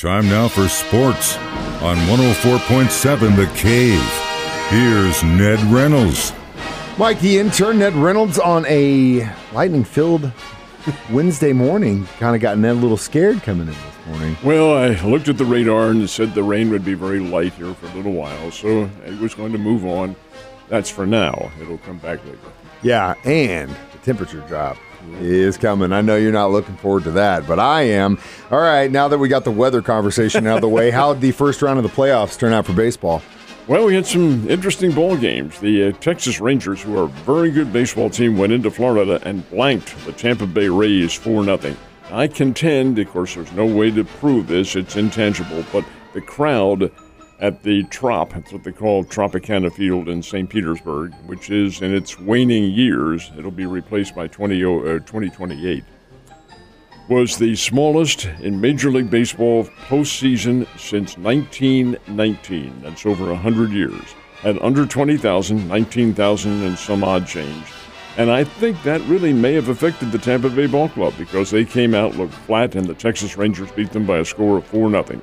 Time now for sports on 104.7 The Cave. Here's Ned Reynolds. Mike, the intern, Ned Reynolds, on a lightning filled Wednesday morning, kind of got Ned a little scared coming in this morning. Well, I looked at the radar and it said the rain would be very light here for a little while, so it was going to move on. That's for now. It'll come back later. Yeah, and the temperature drop is coming. I know you're not looking forward to that, but I am. All right, now that we got the weather conversation out of the way, how did the first round of the playoffs turn out for baseball? Well, we had some interesting ball games. The uh, Texas Rangers, who are a very good baseball team, went into Florida and blanked the Tampa Bay Rays 4 0. I contend, of course, there's no way to prove this, it's intangible, but the crowd at the Trop, that's what they call Tropicana Field in St. Petersburg, which is in its waning years, it'll be replaced by 20, uh, 2028, was the smallest in Major League Baseball postseason since 1919. That's over 100 years. At under 20,000, 19,000 and some odd change. And I think that really may have affected the Tampa Bay Ball Club because they came out, looked flat, and the Texas Rangers beat them by a score of 4 0.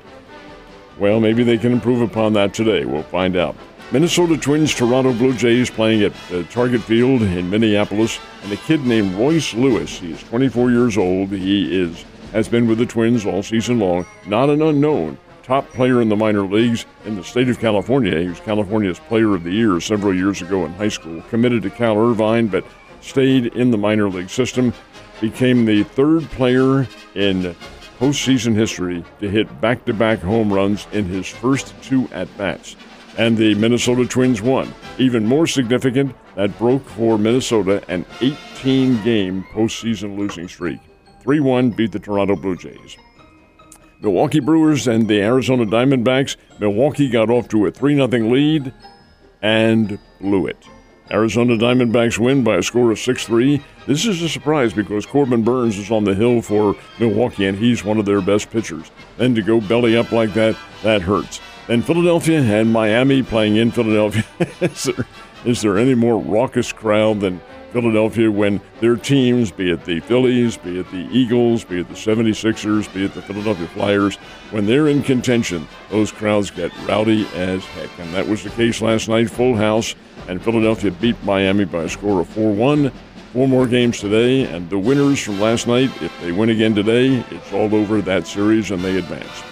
Well, maybe they can improve upon that today. We'll find out. Minnesota Twins Toronto Blue Jays playing at uh, Target Field in Minneapolis, and a kid named Royce Lewis. He is 24 years old. He is has been with the Twins all season long. Not an unknown. Top player in the minor leagues in the state of California. He was California's Player of the Year several years ago in high school. Committed to Cal Irvine, but stayed in the minor league system. Became the third player in postseason history to hit back to back home runs in his first two at bats. And the Minnesota Twins won. Even more significant, that broke for Minnesota an 18 game postseason losing streak. 3 1 beat the Toronto Blue Jays. Milwaukee Brewers and the Arizona Diamondbacks. Milwaukee got off to a 3 0 lead and blew it. Arizona Diamondbacks win by a score of 6 3. This is a surprise because Corbin Burnes is on the hill for Milwaukee and he's one of their best pitchers. Then to go belly up like that, that hurts. Then Philadelphia and Miami playing in Philadelphia. is, there, is there any more raucous crowd than Philadelphia when their teams, be it the Phillies, be it the Eagles, be it the 76ers, be it the Philadelphia Flyers, when they're in contention, those crowds get rowdy as heck. And that was the case last night, full house, and Philadelphia beat Miami by a score of 4 1. Four more games today, and the winners from last night, if they win again today, it's all over that series and they advance.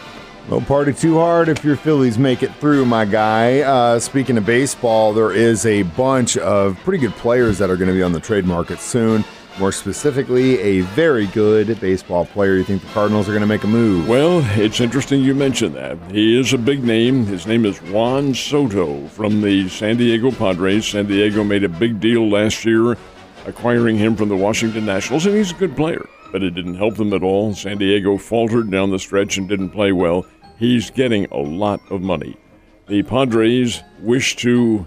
No party too hard if your Phillies make it through, my guy. Uh, speaking of baseball, there is a bunch of pretty good players that are going to be on the trade market soon. More specifically, a very good baseball player. You think the Cardinals are going to make a move? Well, it's interesting you mentioned that. He is a big name. His name is Juan Soto from the San Diego Padres. San Diego made a big deal last year acquiring him from the Washington Nationals, and he's a good player. But it didn't help them at all. San Diego faltered down the stretch and didn't play well he's getting a lot of money. The Padres wish to,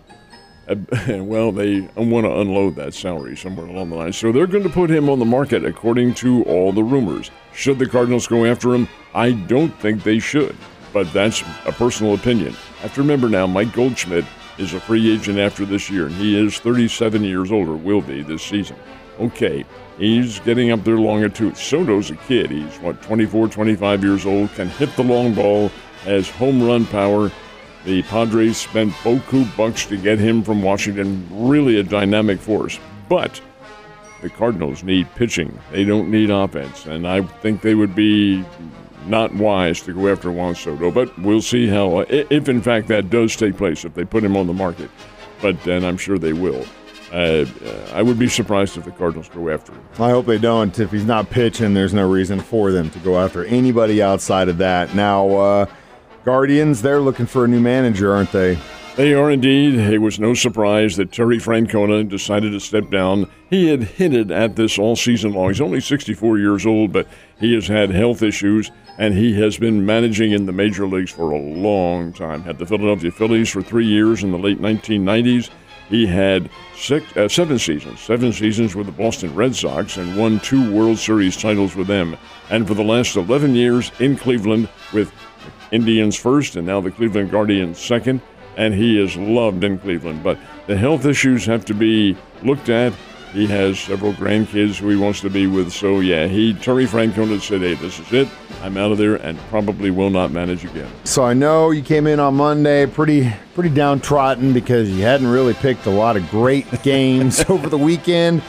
uh, well, they want to unload that salary somewhere along the line. So they're going to put him on the market according to all the rumors. Should the Cardinals go after him? I don't think they should, but that's a personal opinion. I have to remember now, Mike Goldschmidt is a free agent after this year, and he is 37 years old, or will be this season. Okay, He's getting up there too. Soto's a kid. He's, what, 24, 25 years old, can hit the long ball, has home run power. The Padres spent boku bucks to get him from Washington. Really a dynamic force. But the Cardinals need pitching. They don't need offense. And I think they would be not wise to go after Juan Soto. But we'll see how, if in fact that does take place, if they put him on the market. But then I'm sure they will. Uh, I would be surprised if the Cardinals go after him. I hope they don't. If he's not pitching, there's no reason for them to go after anybody outside of that. Now, uh, Guardians, they're looking for a new manager, aren't they? They are indeed. It was no surprise that Terry Francona decided to step down. He had hinted at this all season long. He's only 64 years old, but he has had health issues, and he has been managing in the major leagues for a long time. Had the Philadelphia Phillies for three years in the late 1990s he had six, uh, seven seasons, seven seasons with the Boston Red Sox, and won two World Series titles with them. And for the last 11 years in Cleveland with Indians first and now the Cleveland Guardians second. And he is loved in Cleveland. But the health issues have to be looked at. He has several grandkids who he wants to be with. So, yeah, he, Terry Francona said, hey, this is it. I'm out of there and probably will not manage again. So I know you came in on Monday pretty pretty downtrodden because you hadn't really picked a lot of great games over the weekend.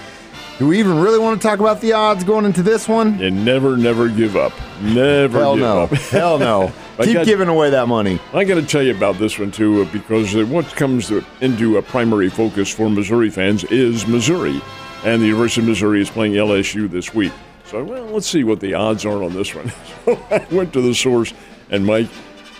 Do we even really want to talk about the odds going into this one? And never, never give up. Never Hell give no. up. Hell no. Keep got- giving away that money. I got to tell you about this one too, because uh, what comes into a primary focus for Missouri fans is Missouri, and the University of Missouri is playing LSU this week. So, well, let's see what the odds are on this one. So I went to the source, and Mike,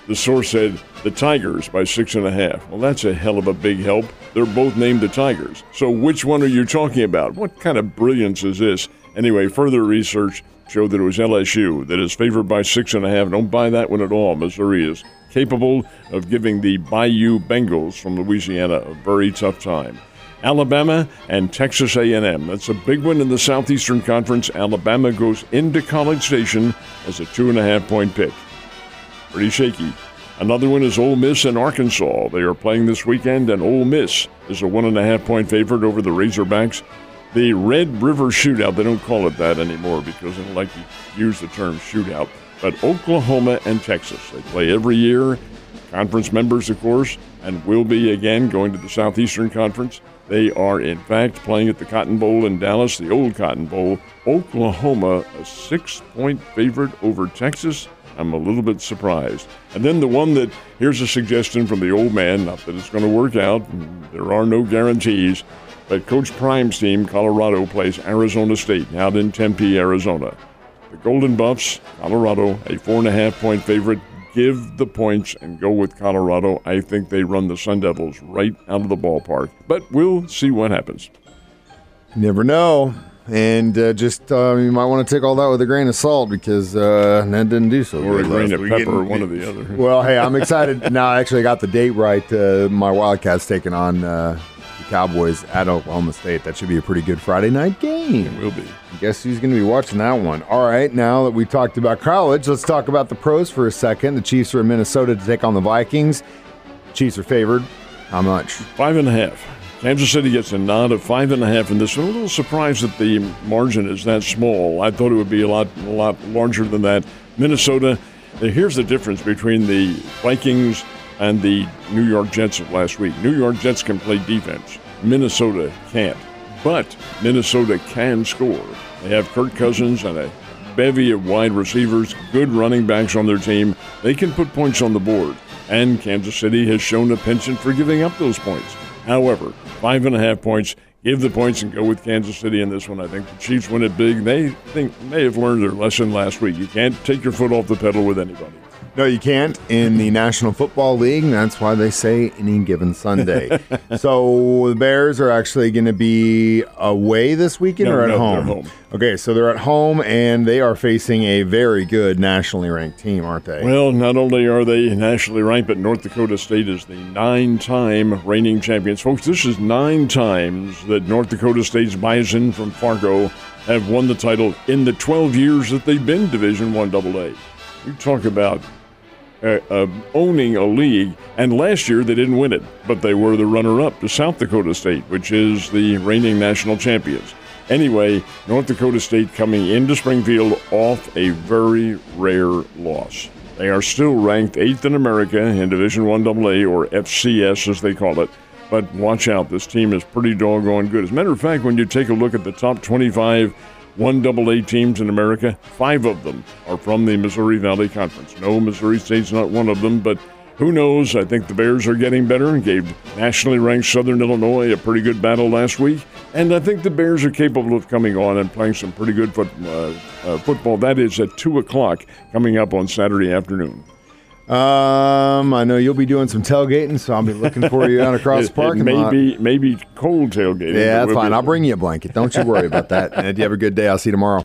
the source said the Tigers by six and a half. Well, that's a hell of a big help. They're both named the Tigers. So, which one are you talking about? What kind of brilliance is this? Anyway, further research showed that it was LSU that is favored by six and a half. Don't buy that one at all. Missouri is capable of giving the Bayou Bengals from Louisiana a very tough time. Alabama and Texas A&M. That's a big one in the Southeastern Conference. Alabama goes into College Station as a two and a half point pick. Pretty shaky. Another one is Ole Miss and Arkansas. They are playing this weekend, and Ole Miss is a one and a half point favorite over the Razorbacks. The Red River Shootout, they don't call it that anymore because they don't like to use the term shootout. But Oklahoma and Texas, they play every year. Conference members, of course, and will be again going to the Southeastern Conference. They are, in fact, playing at the Cotton Bowl in Dallas, the old Cotton Bowl. Oklahoma, a six point favorite over Texas. I'm a little bit surprised. And then the one that, here's a suggestion from the old man, not that it's going to work out, there are no guarantees, but Coach Prime's team, Colorado, plays Arizona State out in Tempe, Arizona. The Golden Buffs, Colorado, a four and a half point favorite. Give the points and go with Colorado. I think they run the Sun Devils right out of the ballpark, but we'll see what happens. Never know. And uh, just uh, you might want to take all that with a grain of salt because uh, Ned didn't do so Or a grain of pepper, or one or the other. Well, hey, I'm excited. now, I actually got the date right. Uh, my Wildcats taking on uh, Cowboys at Oklahoma State. That should be a pretty good Friday night game. It will be. Guess who's going to be watching that one? All right, now that we talked about college, let's talk about the pros for a second. The Chiefs are in Minnesota to take on the Vikings. Chiefs are favored. How much? Five and a half. Kansas City gets a nod of five and a half in this I'm A little surprised that the margin is that small. I thought it would be a lot, a lot larger than that. Minnesota. Here's the difference between the Vikings and the New York Jets of last week. New York Jets can play defense. Minnesota can't. But Minnesota can score. They have Kirk Cousins and a bevy of wide receivers, good running backs on their team. They can put points on the board. And Kansas City has shown a penchant for giving up those points. However, five and a half points. Give the points and go with Kansas City in this one. I think the Chiefs win it big. They think may have learned their lesson last week. You can't take your foot off the pedal with anybody. No, you can't in the National Football League. That's why they say any given Sunday. so the Bears are actually going to be away this weekend No, or at no, home? home. Okay, so they're at home and they are facing a very good nationally ranked team, aren't they? Well, not only are they nationally ranked, but North Dakota State is the nine time reigning champions. Folks, this is nine times that North Dakota State's Bison from Fargo have won the title in the 12 years that they've been Division One AA. You talk about uh, uh, owning a league, and last year they didn't win it, but they were the runner up to South Dakota State, which is the reigning national champions. Anyway, North Dakota State coming into Springfield off a very rare loss. They are still ranked eighth in America in Division One AA or FCS as they call it. But watch out, this team is pretty doggone good. As a matter of fact, when you take a look at the top 25 one AA teams in America, five of them are from the Missouri Valley Conference. No, Missouri State's not one of them, but who knows? I think the Bears are getting better and gave nationally ranked Southern Illinois a pretty good battle last week. And I think the Bears are capable of coming on and playing some pretty good foot, uh, uh, football. That is at 2 o'clock coming up on Saturday afternoon. Um, I know you'll be doing some tailgating, so I'll be looking for you out across the parking may lot. be, maybe cold tailgating. yeah, that's we'll fine. be- I'll bring you a blanket. Don't you worry about that. And if you have a good day. I'll see you tomorrow.